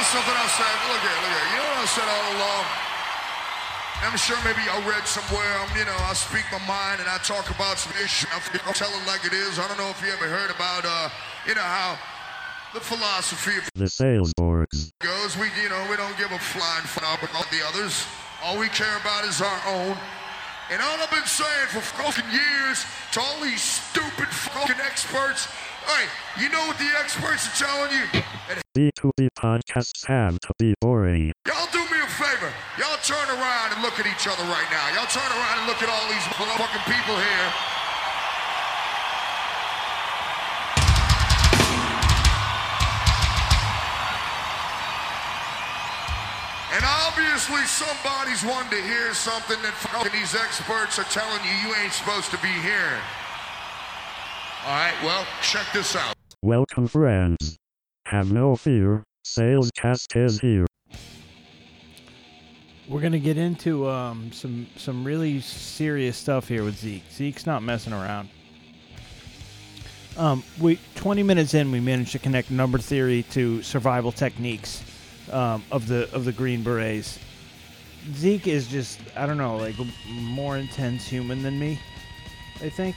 know something I said? Look here, look here. You know what I said all along? I'm sure maybe I read somewhere, um, you know, I speak my mind and I talk about some issues. I tell it like it is. I don't know if you ever heard about, uh, you know, how the philosophy of The sales orgs. goes. We, you know, we don't give a flying fuck about the others. All we care about is our own. And all I've been saying for fucking years to all these stupid fucking experts, hey, you know what the experts are telling you? And B2B podcasts have to be boring. Y'all do me a favor. Y'all turn around and look at each other right now. Y'all turn around and look at all these fucking people here. And obviously somebody's wanting to hear something that fucking these experts are telling you you ain't supposed to be hearing. All right, well, check this out. Welcome, friends. Have no fear. Salescast is here. We're gonna get into um, some some really serious stuff here with Zeke. Zeke's not messing around. Um, we 20 minutes in, we managed to connect number theory to survival techniques um, of the of the Green Berets. Zeke is just I don't know like more intense human than me. I think.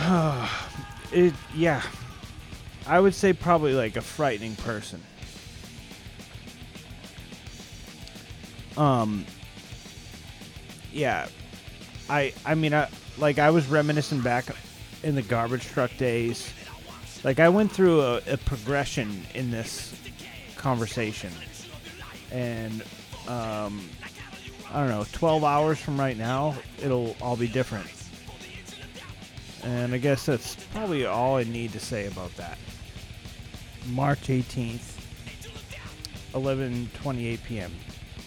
it yeah, I would say probably like a frightening person. um yeah. I i mean i like i was reminiscing back in the garbage truck days. Like i went through a, a progression in this conversation. And um i don't know 12 hours from right now it'll all be different and i guess that's probably all i need to say about that march 18th 11:28 p.m.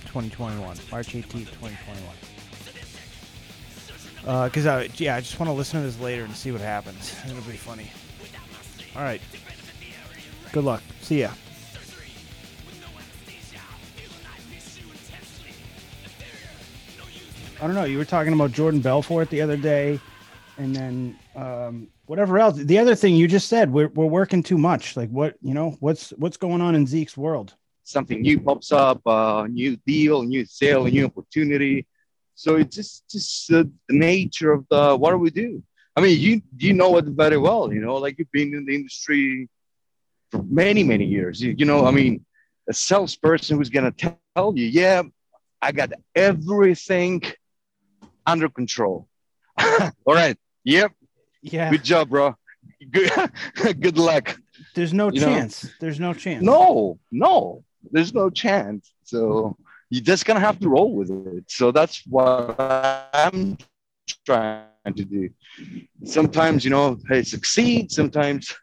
2021, March 18th, 2021. Because uh, I, yeah, I just want to listen to this later and see what happens. It'll be funny. All right. Good luck. See ya. I don't know. You were talking about Jordan Belfort the other day, and then um, whatever else. The other thing you just said, we're we're working too much. Like what you know? What's what's going on in Zeke's world? something new pops up, a new deal, new sale, a new opportunity. So it's just just uh, the nature of the what do we do? I mean, you you know it very well. You know, like you've been in the industry for many many years. You, you know, I mean, a salesperson who's gonna tell you, yeah, I got everything under control. All right. Yep. Yeah. Good job, bro. Good good luck. There's no You know? chance. There's no chance. No, no, there's no chance. So you're just gonna have to roll with it. So that's what I'm trying to do. Sometimes, you know, I succeed. Sometimes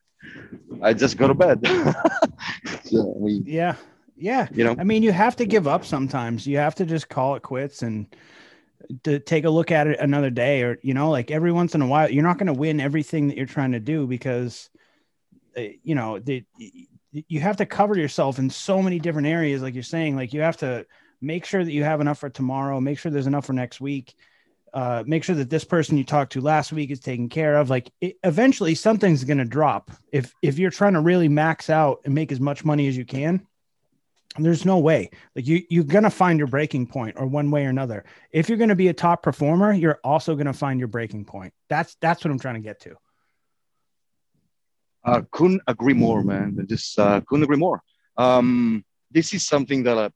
I just go to bed. so we, Yeah. Yeah. you know, I mean, you have to give up sometimes. You have to just call it quits and to take a look at it another day or you know, like every once in a while, you're not going to win everything that you're trying to do because uh, you know, the you have to cover yourself in so many different areas like you're saying, like you have to make sure that you have enough for tomorrow, make sure there's enough for next week. Uh, make sure that this person you talked to last week is taken care of. Like it, eventually something's going to drop. If if you're trying to really max out and make as much money as you can, there's no way like you you're going to find your breaking point or one way or another if you're going to be a top performer you're also going to find your breaking point that's that's what i'm trying to get to uh, couldn't agree more, man. I Just uh, couldn't agree more. Um, this is something that I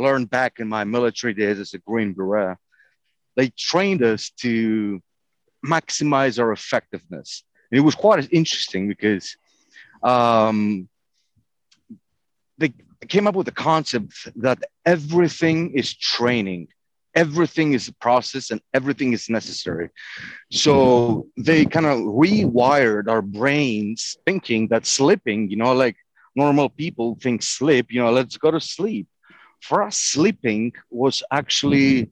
learned back in my military days as a Green Beret. They trained us to maximize our effectiveness. And it was quite interesting because um, they came up with the concept that everything is training, everything is a process, and everything is necessary. So they kind of rewired our brains thinking that sleeping, you know, like normal people think sleep, you know, let's go to sleep. For us, sleeping was actually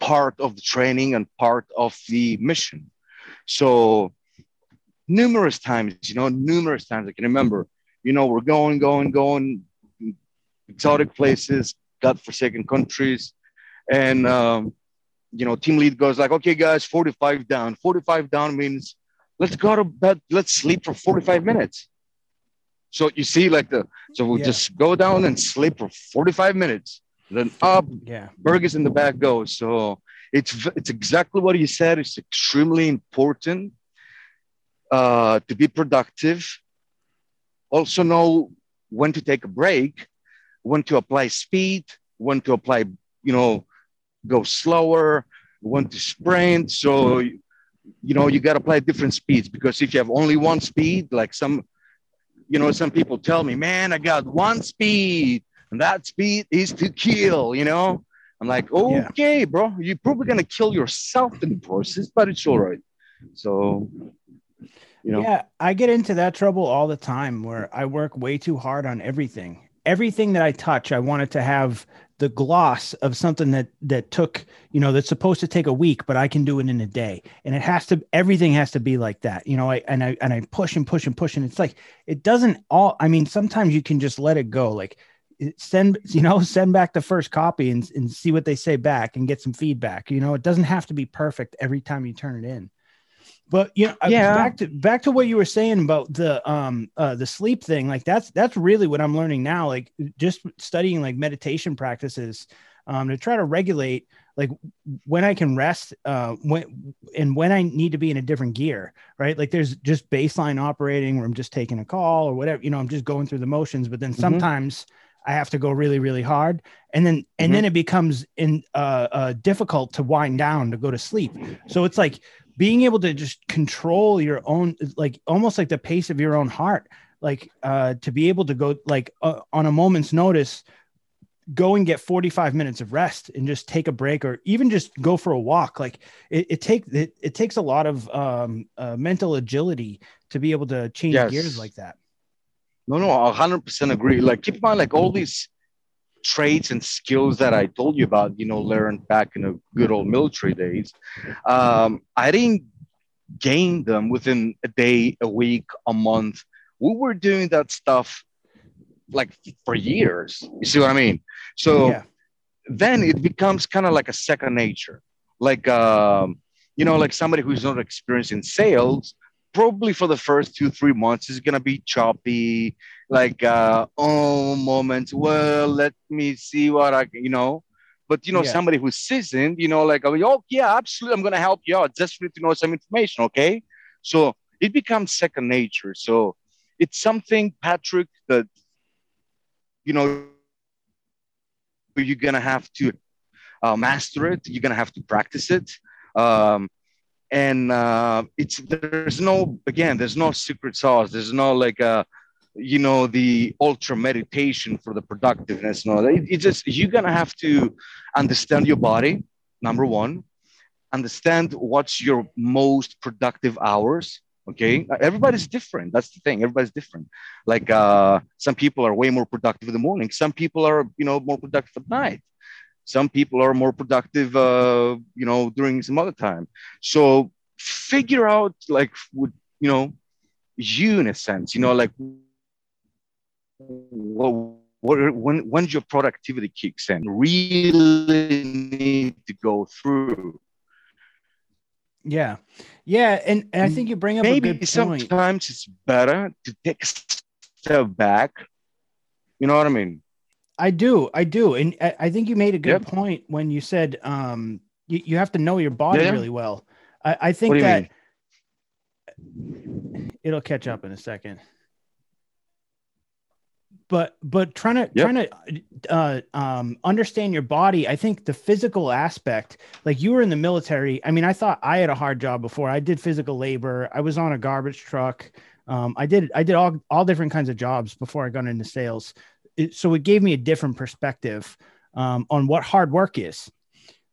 part of the training and part of the mission. So numerous times, you know, numerous times I can remember, you know, we're going, going, going, exotic places, godforsaken countries. And um, you know, team lead goes like, okay, guys, 45 down. 45 down means let's go to bed, let's sleep for 45 minutes. So you see, like the so we'll Yeah. just go down and sleep for 45 minutes, then up, Yeah. burgers in the back goes. So it's it's exactly what you said. It's extremely important uh, to be productive. Also know when to take a break, when to apply speed, when to apply, you know, go slower, when to sprint. So you know you got to apply different speeds because if you have only one speed, like some, you know, some people tell me, man, I got one speed, and that speed is to kill. You know, I'm like, Yeah. okay, bro, you're probably gonna kill yourself in the process, but it's all right. So, you know, Yeah, I get into that trouble all the time where I work way too hard on everything. Everything that I touch, I want it to have the gloss of something that that took, you know, that's supposed to take a week, but I can do it in a day. And it has to everything has to be like that. You know, I and I and I push and push and push and it's like it doesn't all I mean, sometimes you can just let it go. Like send you know send back the first copy and, and see what they say back and get some feedback you know it doesn't have to be perfect every time you turn it in but you know, Yeah. back to back to what you were saying about the um uh the sleep thing. Like that's that's really what I'm learning now. Like just studying like meditation practices um to try to regulate like when I can rest uh when and when I need to be in a different gear, right? Like there's just baseline operating where I'm just taking a call or whatever, you know, I'm just going through the motions, but then Mhm. sometimes I have to go really, really hard. And then and Mhm. then it becomes in uh, uh difficult to wind down to go to sleep. So it's like being able to just control your own like almost like the pace of your own heart like uh to be able to go like uh, on a moment's notice go and get 45 minutes of rest and just take a break or even just go for a walk like it, it takes it, it takes a lot of um uh, mental agility to be able to change Yes. gears like that No, no, I 100% agree. Like, keep in mind, like, all these traits and skills that I told you about, you know, learned back in the good old military days, um, I didn't gain them within a day, a week, a month. We were doing that stuff like for years. You see what I mean? So, yeah then it becomes kind of like a second nature. Like, um, you know, like somebody who's not experienced in sales, probably for the first two, three months is going to be choppy, like, uh, oh, moments. Well, let me see what I can, you know. But, you know, Yeah. somebody who's seasoned, you know, like, oh, yeah, absolutely. I'm going to help you out just for you to know some information. Okay. So it becomes second nature. So it's something, Patrick, that, you know, you're gonna have to uh, master it. You're gonna have to practice it, um, and uh, it's there's no again there's no secret sauce. There's no like uh you know the ultra meditation for the productiveness. No, it, it's just you're gonna have to understand your body. Number one, understand what's your most productive hours. Okay, everybody's different. That's the thing. Everybody's different. Like uh, some people are way more productive in the morning. Some people are, you know, more productive at night. Some people are more productive, uh, you know, during some other time. So figure out, like, with, you know, you in a sense, you know, like, what, what, when when your productivity kicks in, really need to go through. yeah yeah and, and i think you bring up a Maybe sometimes it's better to take a step back. You know what I mean? I do, I do, and I, I think you made a good Yep. point when you said um, you, you have to know your body Yeah. really well. I, I think What do you that mean? it'll catch up in a second. But but trying to Yep. trying to uh, um, understand your body, I think the physical aspect, like you were in the military. I mean, I thought I had a hard job before. I did physical labor. I was on a garbage truck. Um, I did I did all all different kinds of jobs before I got into sales. It, so it gave me a different perspective um, on what hard work is,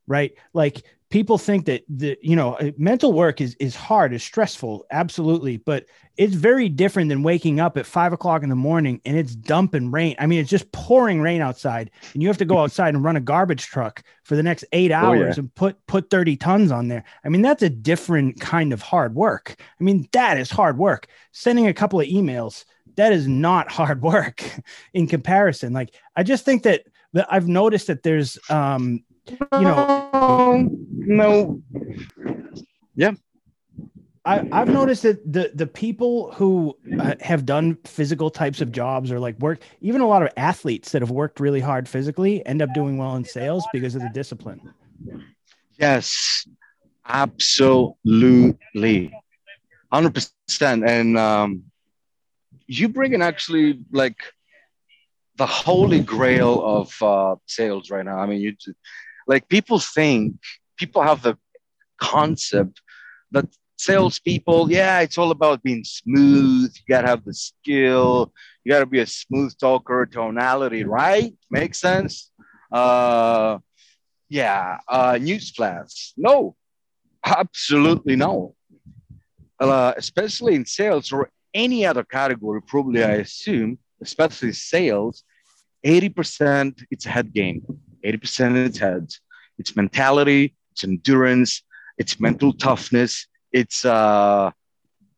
right? Like people think that the you know uh, mental work is is hard, is stressful, absolutely, but it's very different than waking up at five o'clock in the morning and it's dumping rain. I mean, it's just pouring rain outside, and you have to go outside and run a garbage truck for the next eight hours yeah. and put put 30 tons on there. I mean, that's a different kind of hard work. I mean, that is hard work. Sending a couple of emails, that is not hard work in comparison. Like, I just think that that I've noticed that there's um you know no, no. Yeah. I, I've noticed that the the people who uh, have done physical types of jobs or like work, even a lot of athletes that have worked really hard physically, end up doing well in sales because of the discipline. Yes, absolutely, hundred percent. And um, you bring in actually like the holy grail of uh, sales right now. I mean, you like people think people have the concept that salespeople, yeah, it's all about being smooth. You gotta have the skill. You gotta be a smooth talker, tonality, right? Makes sense. Uh, yeah. Uh, newsflash. No, absolutely no. Uh, especially in sales or any other category, probably I assume, especially sales, 80% it's a head game. 80% it's heads. It's mentality, it's endurance, it's mental toughness, it's uh,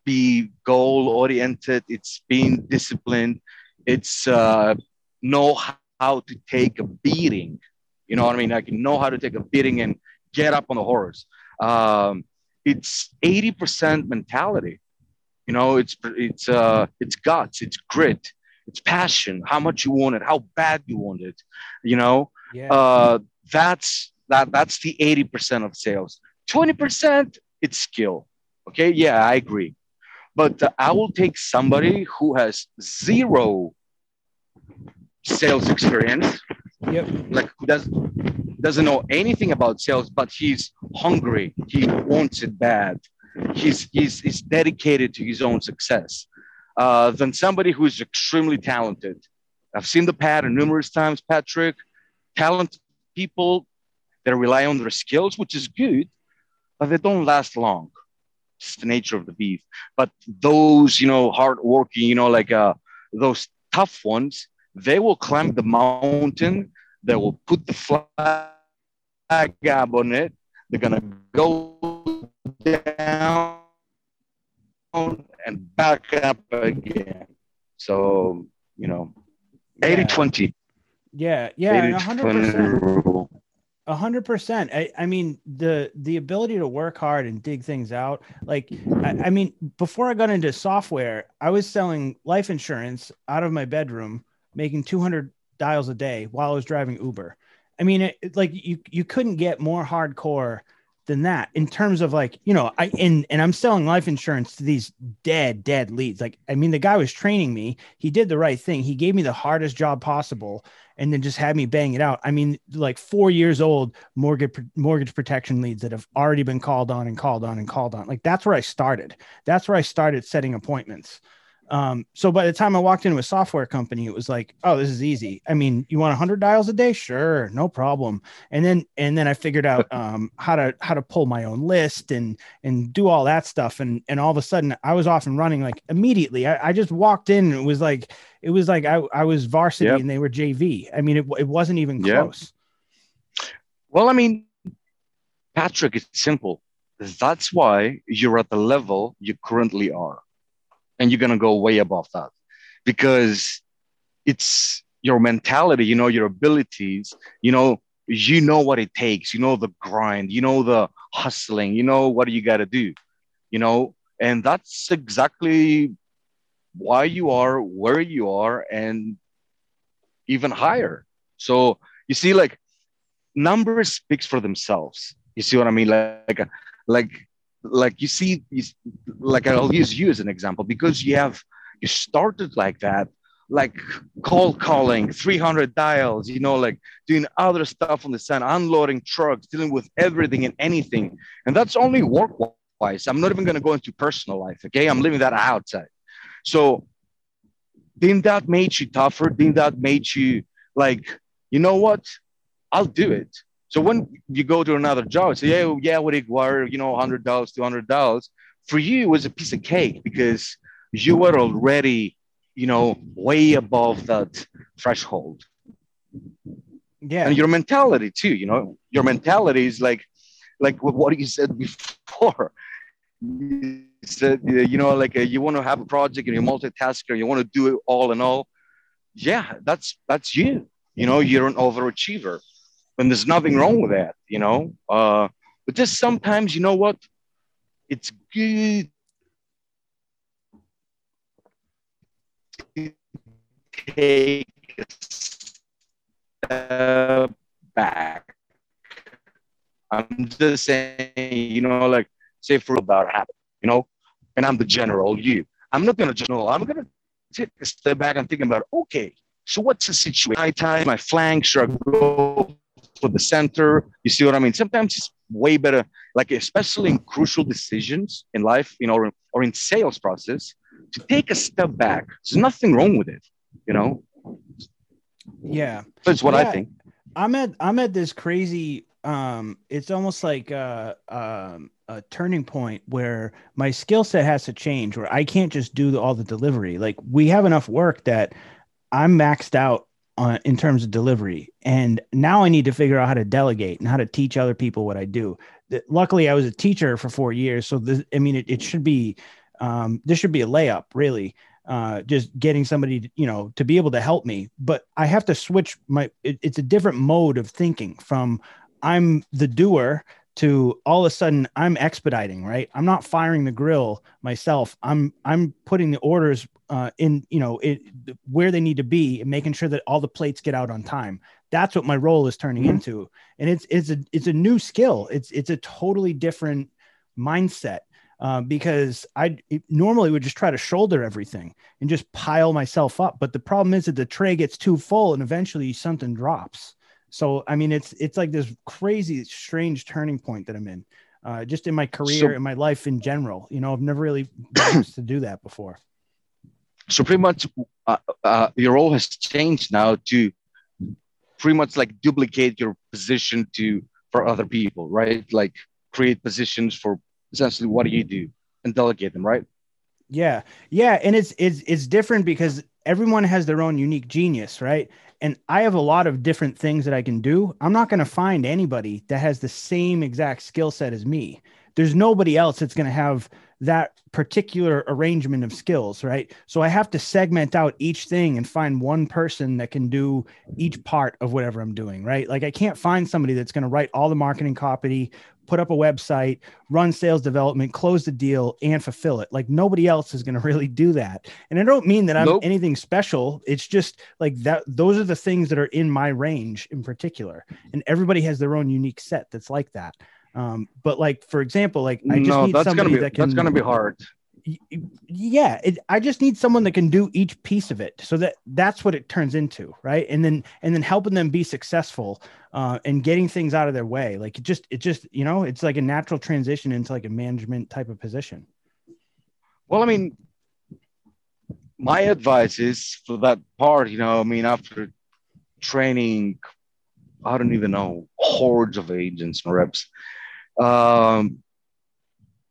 be goal oriented, it's being disciplined, it's uh, know how to take a beating. You know what I mean? Like know how to take a beating and get up on the horse. Um, it's 80% mentality. You know, it's it's uh, it's guts, it's grit, it's passion. How much you want it, how bad you want it. You know, yeah. uh, that's that that's the 80% of sales. 20% it's skill. Okay, yeah, I agree. But uh, I will take somebody who has zero sales experience. Yep. Like who does doesn't know anything about sales, but he's hungry. He wants it bad. He's he's, he's dedicated to his own success. Uh, than somebody who is extremely talented. I've seen the pattern numerous times, Patrick. Talented people they rely on their skills, which is good, but they don't last long. It's the nature of the beast. But those, you know, hardworking, you know, like uh, those tough ones, they will climb the mountain. They will put the flag on it. They're gonna go down and back up again. So, you know, 80 20. Yeah, yeah, 100%. A hundred percent. I mean, the the ability to work hard and dig things out. Like, I, I, mean, before I got into software, I was selling life insurance out of my bedroom, making two hundred dials a day while I was driving Uber. I mean, it, like you you couldn't get more hardcore than that in terms of like you know I and and I'm selling life insurance to these dead dead leads. Like, I mean, the guy was training me. He did the right thing. He gave me the hardest job possible and then just had me bang it out. I mean, like four years old mortgage mortgage protection leads that have already been called on and called on and called on. Like that's where I started. That's where I started setting appointments. Um, so by the time I walked into a software company, it was like, oh, this is easy. I mean, you want 100 dials a day? Sure, no problem. And then and then I figured out um, how to how to pull my own list and and do all that stuff. And and all of a sudden, I was off and running like immediately. I, I just walked in. And it was like it was like I, I was varsity yep. and they were JV. I mean, it it wasn't even close. Yep. Well, I mean, Patrick, it's simple. That's why you're at the level you currently are and you're going to go way above that. Because it's your mentality you know your abilities you know you know what it takes you know the grind you know the hustling you know what you got to do you know? And that's exactly why you are where you are and even higher. So you see like numbers speaks for themselves. You see what i mean? Like like like you see like i'll use you as an example because you have you started like that like cold calling 300 dials you know like doing other stuff on the side unloading trucks dealing with everything and anything. And that's only work wise i'm not even going to go into personal life okay? I'm leaving that outside. So didn't that make you tougher? Didn't that make you like you know what? I'll do it so when you go to another job, say, yeah, yeah, what require, you know, hundred dollars, two hundred dollars. For you, it was a piece of cake because you were already, you know, way above that threshold. Yeah. And your mentality too, you know, your mentality is like, like what you said before. You said, you know, like uh, you want to have a project and you're multitasker, you want to do it all and all. Yeah, that's that's you. You know, you're an overachiever and there's nothing wrong with that, you know. Uh, but just sometimes, you know what? it's good to take a step back. I'm just saying, you know, like say for about habit, you know, and I'm the general, you. I'm not gonna know, I'm gonna take a step back and thinking about, okay, so what's the situation? I tie my flanks, should I go for the center? You see what I mean? Sometimes it's way better, like especially in crucial decisions in life, you know, or, or in sales process, to take a step back. There's nothing wrong with it, you know. Yeah. That's what I think. I'm at I'm at this crazy um it's almost like uh um a turning point where my skill set has to change where I can't just do the, all the delivery. Like we have enough work that I'm maxed out on in terms of delivery and now I need to figure out how to delegate and how to teach other people what I do. Luckily I was a teacher for 4 years so this, I mean it, it should be um this should be a layup really uh, just getting somebody, you know, to be able to help me. But I have to switch my. It, it's a different mode of thinking from I'm the doer to all of a sudden I'm expediting. Right, I'm not firing the grill myself. I'm I'm putting the orders uh, in, you know, it where they need to be and making sure that all the plates get out on time. That's what my role is turning Mhm. into, and it's it's a it's a new skill. It's it's a totally different mindset uh, because I normally would just try to shoulder everything and just pile myself up. But the problem is that the tray gets too full and eventually something drops. So I mean, it's it's like this crazy, strange turning point that I'm in, uh, just in my career So- and my life in general. You know, I've never really used to do that before. so pretty much uh, uh, your role has changed now to pretty much like duplicate your position to for other people right like create positions for essentially what do you do and delegate them right Yeah, yeah, and it's it's it's different because everyone has their own unique genius, right? And I have a lot of different things that I can do. I'm not going to find anybody that has the same exact skill set as me. There's nobody else that's going to have that particular arrangement of skills, right? So I have to segment out each thing and find one person that can do each part of whatever I'm doing, right? Like I can't find somebody that's going to write all the marketing copy, put up a website, run sales development, close the deal, and fulfill it. Like nobody else is going to really do that. And I don't mean that I'm Nope. anything special. It's just like that. Those are the things that are in my range in particular. And everybody has their own unique set that's like that. Um, but like, for example, like I just no need somebody be that can, that's gonna be hard. Yeah it, i just need someone that can do each piece of it. So that that's what it turns into right? And then and then helping them be successful uh and getting things out of their way. Like it just it just you know it's like a natural transition into like a management type of position. Well i mean my advice is for that part you know i mean after training i don't even know hordes of agents and reps um,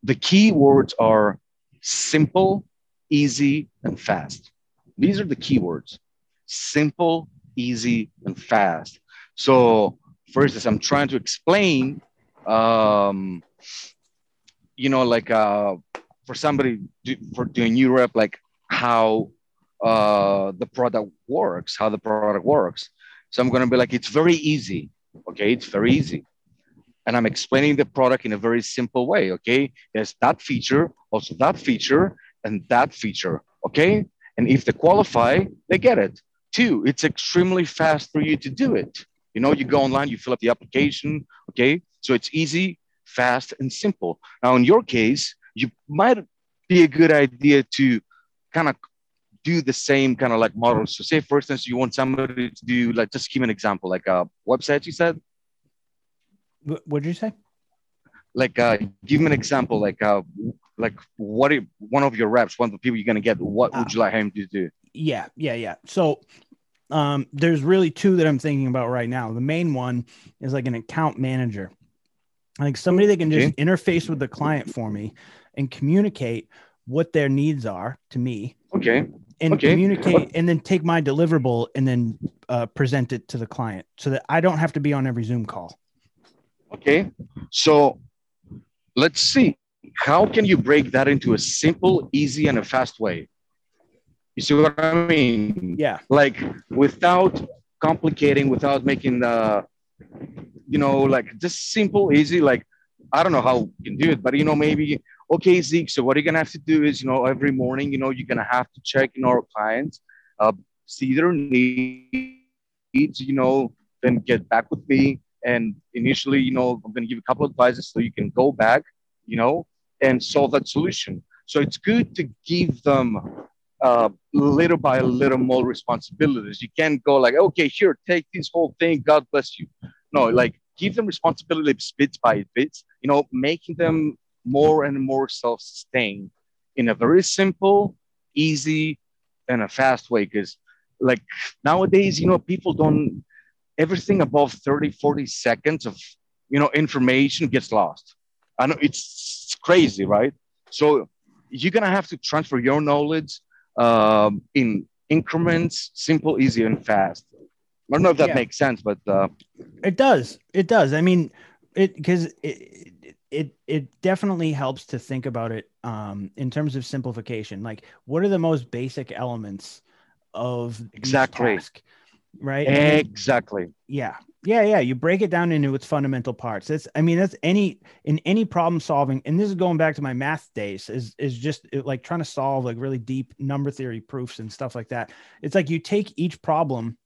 the key words are simple easy and fast these are the key words simple easy and fast so for instance i'm trying to explain um, you know like uh, for somebody do, for doing Europe, like how uh, the product works, how the product works. So I'm going to be like, it's very easy. Okay, it's very easy. And I'm explaining the product in a very simple way. Okay, there's that feature, also that feature, and that feature. Okay, and if they qualify, they get it. Two, it's extremely fast for you to do it. You know, you go online, you fill up the application. Okay, so it's easy, fast, and simple. Now, in your case, you might be a good idea to kind of do the same kind of like model. So, say for instance, you want somebody to do like just give an example, like a website. You said, Wh- what'd you say? Like, uh, give me an example, like, uh, like what if one of your reps, one of the people you're gonna get, what would you like him to do? yeah yeah yeah. So um there's really two that i'm thinking about right now. The main one is like an account manager. Like somebody that can just interface with the client for me and communicate what their needs are to me Okay, and Okay. communicate and then take my deliverable and then uh, present it to the client so that i don't have to be on every zoom call okay. So, let's see. How can you break that into a simple, easy, and a fast way? You see what I mean? yeah like without complicating without making the you know like just simple easy like i don't know how you can do it but you know maybe okay, Zeke, so what you're gonna have to do is, you know, every morning, you know, you're gonna have to check in our clients, uh, see their needs, you know, then get back with me. And initially, you know, I'm gonna give you a couple of advices so you can go back, you know, and solve that solution. So it's good to give them uh, little by little more responsibilities. You can't go like, okay, here, take this whole thing. God bless you. No, like give them responsibility bit by bit, you know, making them more and more self-sustained in a very simple, easy, and a fast way. Because like nowadays, you know, people don't everything above 30, 40 seconds of you know information gets lost. I know it's crazy, right? So you're gonna have to transfer your knowledge um, in increments, simple, easy, and fast. I don't know if that Yeah. makes sense, but uh, It does. It does. I mean, it because it, it it definitely helps to think about it um, in terms of simplification. Like, what are the most basic elements of Exactly. task, right? Exactly. yeah, yeah, yeah. You break it down into its fundamental parts. That's, I mean, that's any in any problem solving, and this is going back to my math days. Is is just like trying to solve like really deep number theory proofs and stuff like that. It's like you take each problem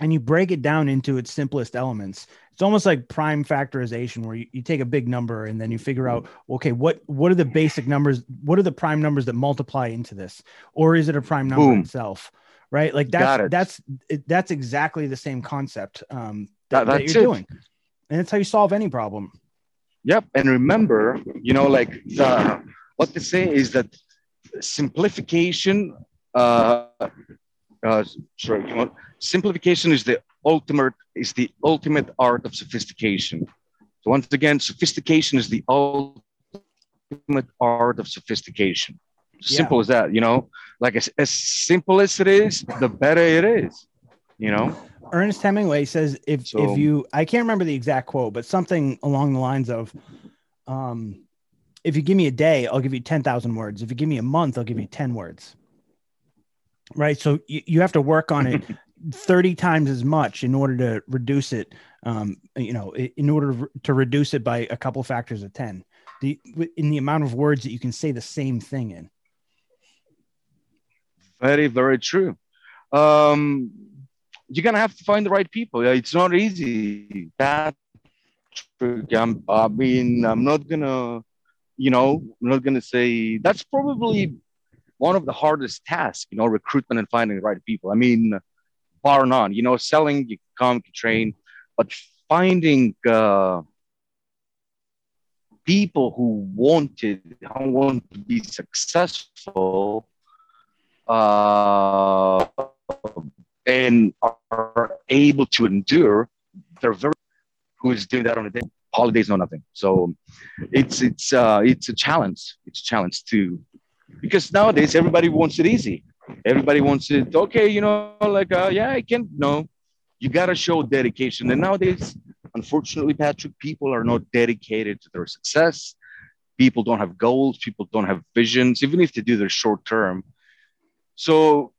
and you break it down into its simplest elements. It's almost like prime factorization, where you, you take a big number and then you figure out, okay, what what are the basic numbers? What are the prime numbers that multiply into this, or is it a prime number Boom. itself? Right, like that's that's it, that's exactly the same concept um, That- that, that you're it. doing, and that's how you solve any problem. Yep. And remember, you know, like the what they say is that simplification, uh, uh, sorry, you know, simplification is the ultimate is the ultimate art of sophistication. So once again, sophistication is the ultimate art of sophistication. Simple as that, you know. Like as, as simple as it is, the better it is. You know. Ernest Hemingway says if So- if you I can't remember the exact quote, but something along the lines of um if you give me a day, I'll give you 10,000 words. If you give me a month, I'll give you 10 words. Right? So you, you have to work on it 30 times as much in order to reduce it um you know, in order to reduce it by a couple factors of 10. The in the amount of words that you can say the same thing in. Very, very true. Um, you're gonna have to find the right people. Yeah, It's not easy. That I'm, I mean, I'm not gonna, you know, I'm not gonna say that's probably one of the hardest tasks. You know, recruitment and finding the right people. I mean, bar none. You know, selling you come, you train, but finding uh, people who wanted, who want to be successful uh, and are able to endure, they're very who is doing that on a day. Holidays, no nothing. So it's it's uh, it's a challenge. It's a challenge too, because nowadays everybody wants it easy. Everybody wants it. Okay, you know, like uh, yeah, I can't. No, you gotta show dedication. And nowadays, unfortunately, Patrick, people are not dedicated to their success. People don't have goals. People don't have visions, even if they do their short term. So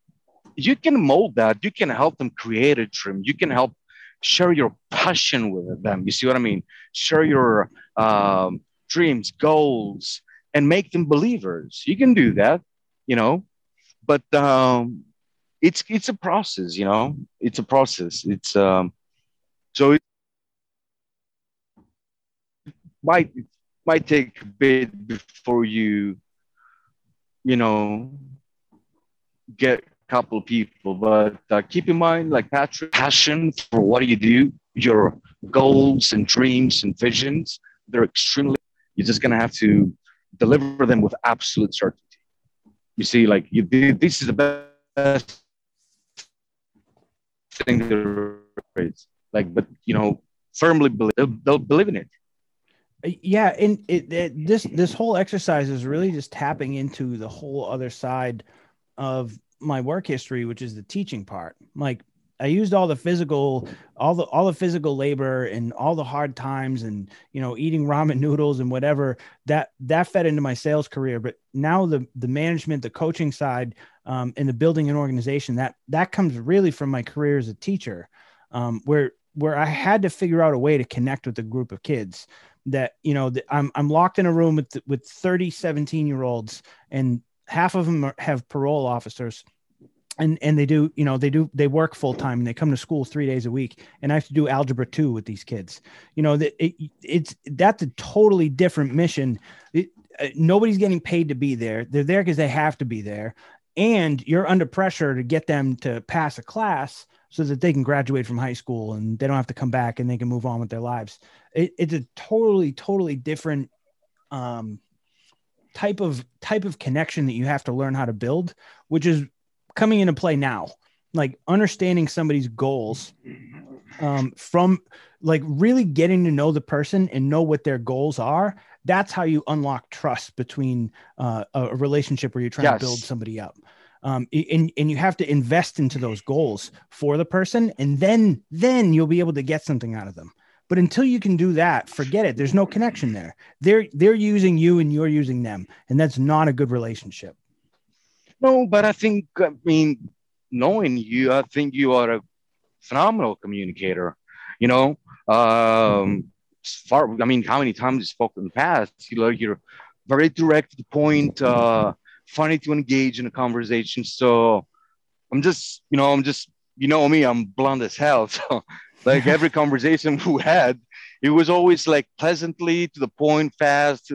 you can mold that. You can help them create a dream. You can help share your passion with them. You see what I mean? Share your um, dreams, goals, and make them believers. You can do that, you know. But um, it's it's a process, you know. It's a process. It's um, so it might it might take a bit before you, you know, get a couple of people, but uh, keep in mind, like Patrick, passion for what you do, your goals and dreams and visions, they're extremely, you're just going to have to deliver them with absolute certainty. You see, like, you, this is the best thing there is. Like, but, you know, firmly believe, they'll believe in it. yeah and it, it this this whole exercise is really just tapping into the whole other side of my work history which is the teaching part. Like i used all the physical all the all the physical labor and all the hard times and you know eating ramen noodles and whatever that that fed into my sales career. But now the the management the coaching side um, and the building an organization that that comes really from my career as a teacher um, where where i had to figure out a way to connect with a group of kids that you know that I'm I'm locked in a room with with 30 17 year olds and half of them are, have parole officers and and they do you know they do they work full time and they come to school three days a week and i have to do algebra 2 with these kids. You know that it, it's that's a totally different mission. It, uh, nobody's getting paid to be there. They're there because they have to be there. And you're under pressure to get them to pass a class so that they can graduate from high school and they don't have to come back and they can move on with their lives. It, it's a totally totally different um, type of type of connection that you have to learn how to build which is coming into play now like understanding somebody's goals um, from like really getting to know the person and know what their goals are. That's how you unlock trust between uh, a relationship where you're trying Yes. to build somebody up. Um, and, and you have to invest into those goals for the person and then then you'll be able to get something out of them but until you can do that forget it there's no connection there they're they're using you and you're using them and that's not a good relationship No, but I think, I mean, knowing you, I think you are a phenomenal communicator. You know, um, far, I mean, how many times you spoke in the past? You know, you're very direct to the point, uh, funny to engage in a conversation. So I'm just, you know, I'm just, you know me, I'm blunt as hell. So like every conversation we had, it was always like pleasantly to the point, fast,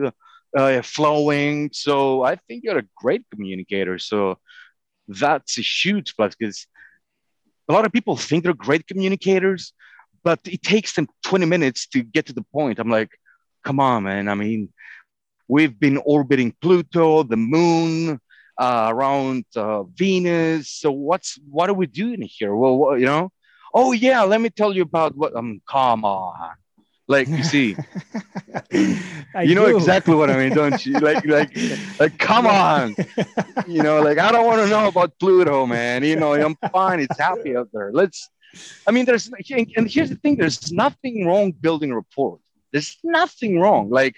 uh, flowing. So I think you're a great communicator. So that's a huge plus because a lot of people think they're great communicators, but it takes them 20 minutes to get to the point. I'm like, come on, man. I mean, we've been orbiting Pluto, the moon, uh, around uh, Venus. So what's what are we doing here? Well, what, you know, oh yeah, let me tell you about what. Um, come on, like you see, you know do. exactly what I mean, don't you? Like, like, like, come on, you know, like I don't want to know about Pluto, man. You know, I'm fine. It's happy out there. Let's. I mean, there's and here's the thing: there's nothing wrong building rapport. There's nothing wrong. Like,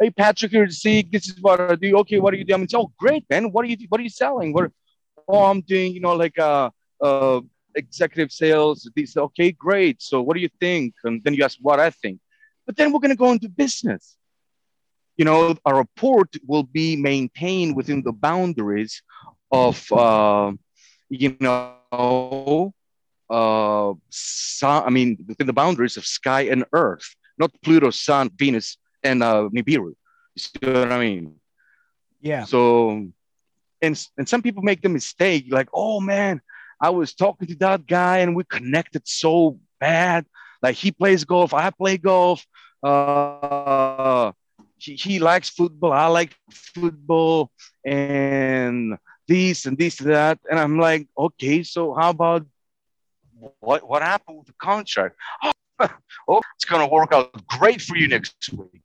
hey, Patrick, you're sick. This is what I do. Okay, what are you doing? It's oh, great, man. What are you? What are you selling? What? Oh, I'm doing. You know, like uh, uh, executive sales. These. Okay, great. So, what do you think? And then you ask what I think. But then we're gonna go into business you know, a report will be maintained within the boundaries of, uh, you know, uh, sun, I mean, within the boundaries of sky and earth, not Pluto, Sun, Venus, and uh, Nibiru. You see what I mean? yeah So, and, and some people make the mistake like, oh man, I was talking to that guy and we connected so bad. Like he plays golf, I play golf. Uh, he, he likes football, I like football, and this and this and that. And I'm like, okay, so how about what what happened with the contract? Oh, oh it's gonna work out great for you next week.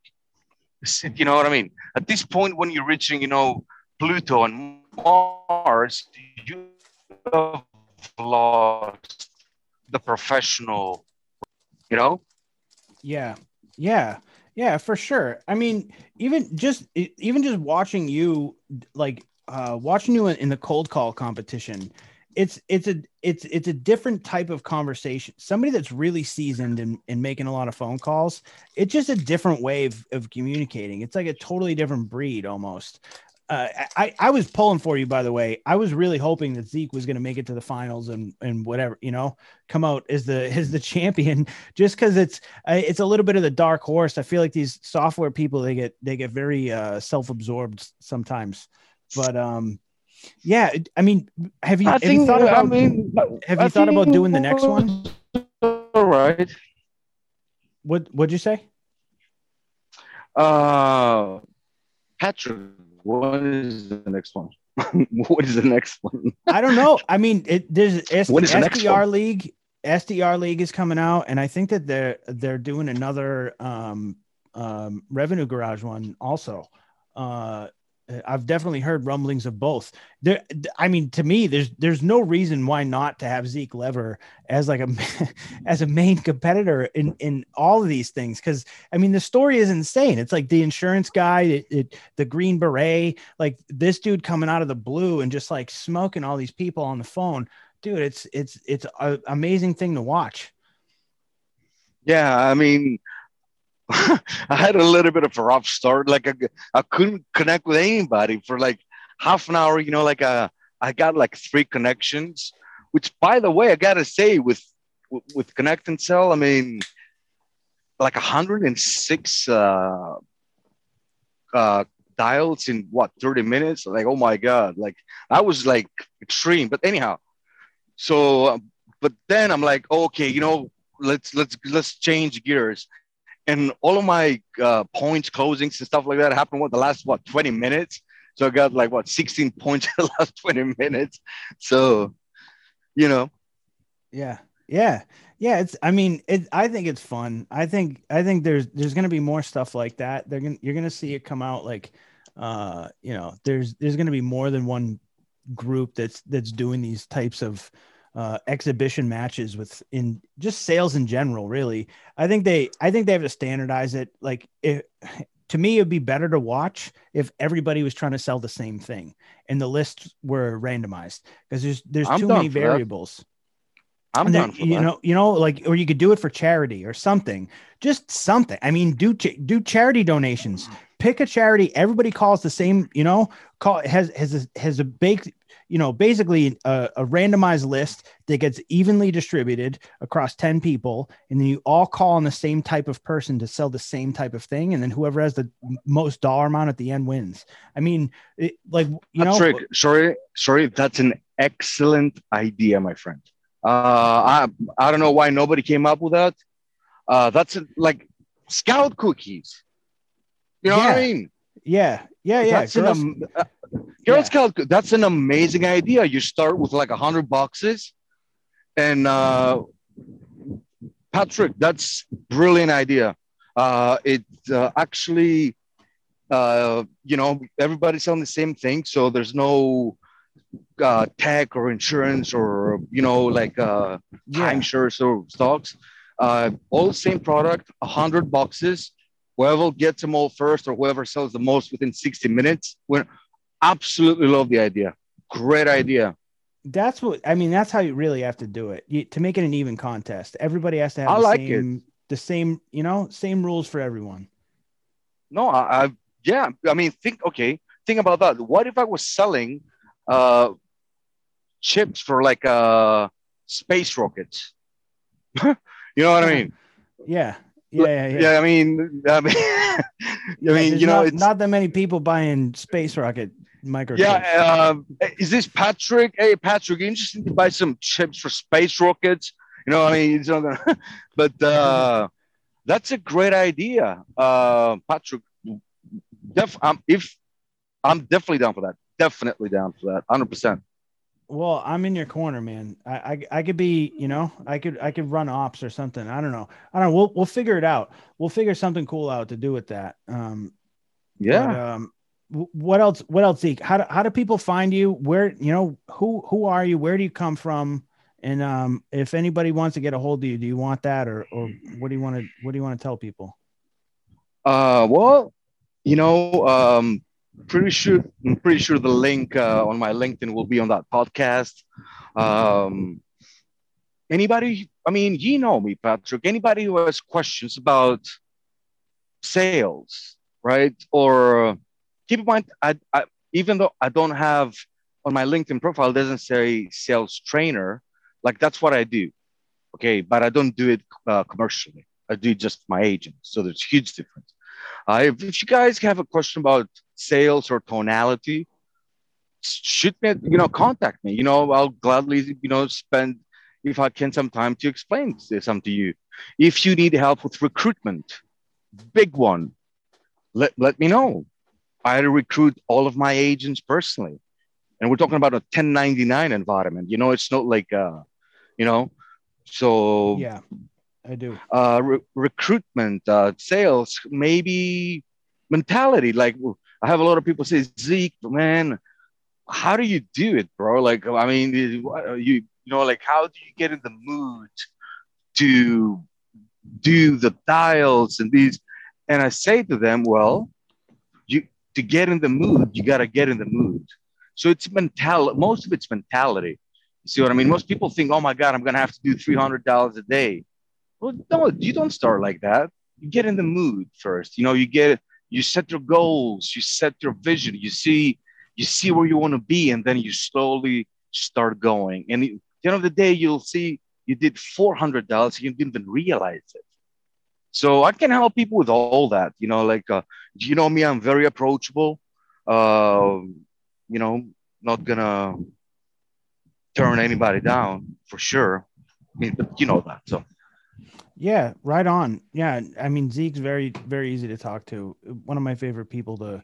You know what I mean? At this point, when you're reaching, you know, Pluto and Mars, you have lost the professional, you know? Yeah. Yeah. Yeah, for sure. I mean, even just even just watching you like uh watching you in, in the cold call competition, it's it's a it's it's a different type of conversation. Somebody that's really seasoned in, in making a lot of phone calls, it's just a different way of, of communicating. It's like a totally different breed almost. Uh, I, I was pulling for you, by the way. I was really hoping that Zeke was going to make it to the finals and and whatever, you know, come out as the as the champion. Just because it's uh, it's a little bit of the dark horse. I feel like these software people they get they get very uh, self absorbed sometimes. But um, yeah, I mean, have you I have you think, thought I about mean, have I you thought about doing the next one? All right. What what'd you say? Uh, Patrick, what is the next one? what is the next one? I don't know. I mean, it, there's S- When is the SDR? League. SDR League is coming out, and I think that they're they're doing another um, um, Revenue Garage one also. Uh, Uh, I've definitely heard rumblings of both. There, I mean, to me, there's there's no reason why not to have Zeke Lever as like a as a main competitor in in all of these things. Because I mean, the story is insane. It's like the insurance guy, it, it, the Green Beret, like this dude coming out of the blue and just like smoking all these people on the phone, dude. It's it's it's an amazing thing to watch. Yeah, I mean, I had a little bit of a rough start. Like I, I couldn't connect with anybody for like half an hour. You know, like uh, I got like three connections. Which, by the way, I gotta say, with with ConnectAndSell, I mean, like 106 uh, uh, dials in what 30 minutes. Like, oh my god, like I was like extreme. But anyhow, so but then I'm like, okay, you know, let's let's let's change gears and all of my uh, points closings and stuff like that happened what the last what 20 minutes so i got like what 16 points in the last 20 minutes so you know Yeah. Yeah. Yeah. It's, I mean, it, I think it's fun. I think, I think there's, there's going to be more stuff like that. They're going to, you're going to see it come out like, uh, you know, there's, there's going to be more than one group that's, that's doing these types of, uh, exhibition matches with in just sales in general. Really. I think they, I think they have to standardize it. Like it, to me, it'd be better to watch if everybody was trying to sell the same thing and the lists were randomized because there's, there's I'm too many for that. variables i'm down you that. know you know like or you could do it for charity or something just something i mean do do charity donations pick a charity everybody calls the same you know call has has a, has a baked you know basically a, a randomized list that gets evenly distributed across 10 people and then you all call on the same type of person to sell the same type of thing and then whoever has the most dollar amount at the end wins i mean it, like you know Patrick, sorry, sorry, that's an excellent idea, my friend. Uh, I I don't know why nobody came up with that. Uh, that's a, like scout cookies. You know what I Yeah. mean? yeah yeah yeah That's an Girl Yeah. Scout. That's an amazing idea. You start with like a hundred boxes, and uh, Patrick, that's brilliant idea. Uh, it uh, actually, uh, you know, everybody's selling the same thing, so there's no uh, tech or insurance or you know like uh, yeah. timeshares or stocks. Uh, all the same product, a hundred boxes. Whoever gets them all first or whoever sells the most within 60 minutes. When absolutely love the idea. Great idea. That's what I mean. That's how you really have to do it you, to make it an even contest. Everybody has to have I the like it. same, the same, you know, same rules for everyone. No, I, I yeah. I mean, think okay. Think about that. What if I was selling uh, chips for like uh, space rockets? you know what I mean? Yeah, yeah, yeah. yeah. Yeah. I mean, I mean, I mean, there's you know, not, it's not that many people buying space rocket microchips. Yeah, um, is this Patrick? Hey, Patrick, you interested to buy some chips for space rockets? You know, I mean, it's not gonna, but uh, that's a great idea, uh, Patrick. Def, um, if I'm definitely down for that, definitely down for that, hundred percent. Well, I'm in your corner, man. I, I I could be, you know, I could I could run ops or something. I don't know. I don't know. We'll we'll figure it out. We'll figure something cool out to do with that. Um, Yeah, But, um, what else? What else, Zeke? How do, how do people find you? Where you know who who are you? Where do you come from? And um, if anybody wants to get a hold of you, do you want that, or or what do you want to what do you want to tell people? Uh, well, you know, um, pretty sure I'm pretty sure the link uh, on my LinkedIn will be on that podcast. Um, anybody, I mean, you know me, Patrick. Anybody who has questions about sales, right? Or keep in mind, I, I even though I don't have on my LinkedIn profile doesn't say sales trainer, like that's what I do. Okay, but I don't do it uh, commercially. I do just my agent. So there's huge difference. Uh, if, if you guys have a question about sales or tonality, shoot me, you know, contact me. You know, I'll gladly, you know, spend if I can some time to explain something to you. If you need help with recruitment, big one, let, let me know. I had to recruit all of my agents personally. And we're talking about a 1099 environment. You know, it's not like, uh, you know, so Yeah, I do. uh, re- recruitment, uh, sales, maybe mentality. Like I have a lot of people say, Zeke, man, how do you do it, bro? Like, I mean, you, you know, like, how do you get in the mood to do the dials and these? And I say to them, well, to get in the mood, you got to get in the mood. So it's mental. Most of it's mentality. You see what I mean? Most people think, oh my God, I'm going to have to do $300 a day. Well, no, you don't start like that. you get in the mood first. You know, you get you set your goals, you set your vision, you see you see where you want to be, and then you slowly start going. And at the end of the day, you'll see you did four hundred dollars, you didn't even realize it. So I can help people with all that. You know, like uh, you know me, I'm very approachable. Uh, you know, not gonna turn anybody down for sure. I mean, you know that. So Yeah, right on. Yeah, I mean Zeke's very very easy to talk to. One of my favorite people to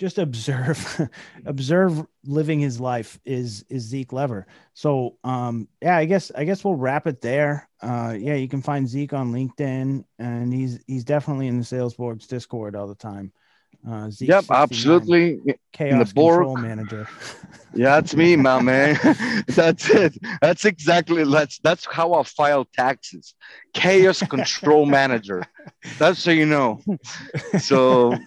just observe observe living his life is is Zeke Lever. So um yeah, I guess I guess we'll wrap it there. Uh yeah, you can find Zeke on LinkedIn and he's he's definitely in the sales boards Discord all the time. Uh Zeke yep, absolutely. Chaos board. control manager. Yeah, that's me, my man. that's it. That's exactly that's that's how I file taxes. Chaos control manager. That's so you know. So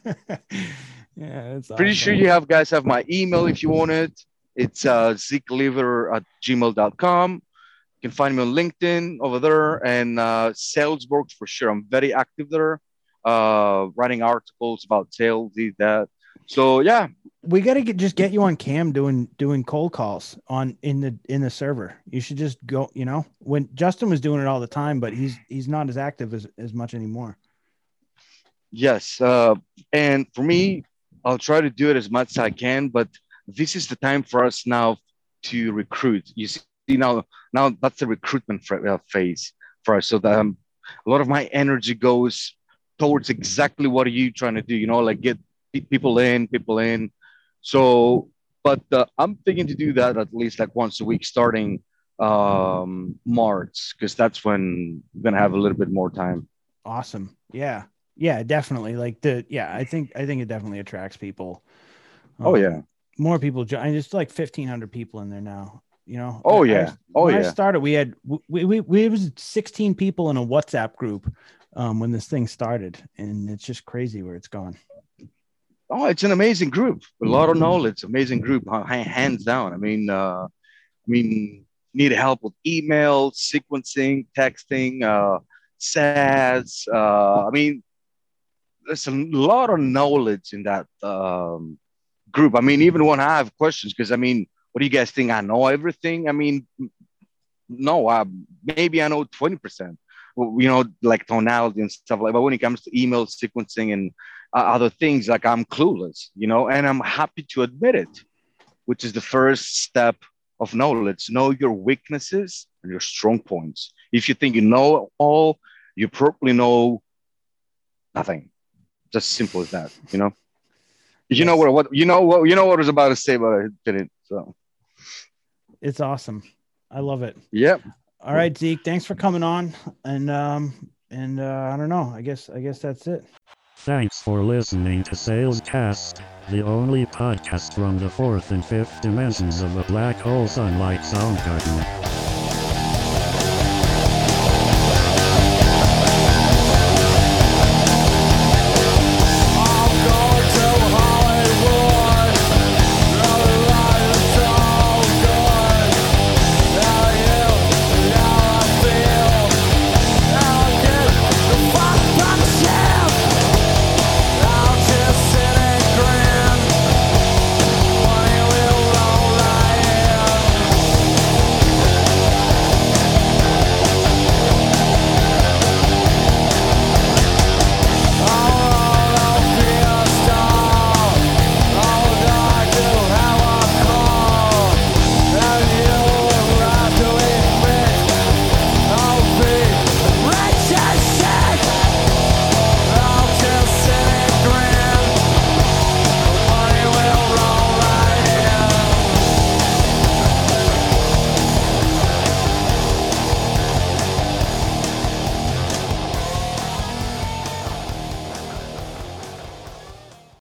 yeah, it's pretty sure you have guys have my email if you want it. It's uh zekeliver at gmail.com. You can find me on LinkedIn over there and uh Salesworks for sure. I'm very active there, uh writing articles about sales, these, that. So yeah, we got to get just get you on cam doing doing cold calls on in the in the server you should just go you know when justin was doing it all the time but he's he's not as active as, as much anymore Yes, uh, and for me, I'll try to do it as much as I can. But this is the time for us now to recruit. You see, now now that's the recruitment uh, phase for us. So that um, a lot of my energy goes towards exactly what are you trying to do? You know, like get people in, people in. So, but uh, I'm thinking to do that at least like once a week, starting um March, because that's when we're gonna have a little bit more time. awesome yeah yeah definitely like the yeah i think i think it definitely attracts people Oh Um, yeah. more people join it's like 1500 people in there now you know Oh I- I- yeah. Oh when I yeah. started, we had we, we we it was 16 people in a WhatsApp group um, when this thing started, and it's just crazy where it's gone. Oh, it's an amazing group. A lot of knowledge. Amazing group, ha- ha- hands down. I mean, uh, I mean, need help with email, sequencing, texting, uh, SaaS. Uh, I mean, there's a lot of knowledge in that um, group. I mean, even when I have questions, because I mean, what do you guys think? I know everything. I mean, no, I, maybe I know twenty percent. You know, like tonality and stuff like. But when it comes to email sequencing and uh, other things like i'm clueless you know and i'm happy to admit it which is the first step of knowledge know your weaknesses and your strong points if you think you know all you probably know nothing just simple as that you know you know what, what you know what you know what I was about to say but i didn't so It's awesome. I love it. yep All right, Zeke, thanks for coming on. And um and uh, I don't know. I guess I guess that's it. Thanks for listening to Salescast, the only podcast from the fourth and fifth dimensions of a black hole sunlight sound garden.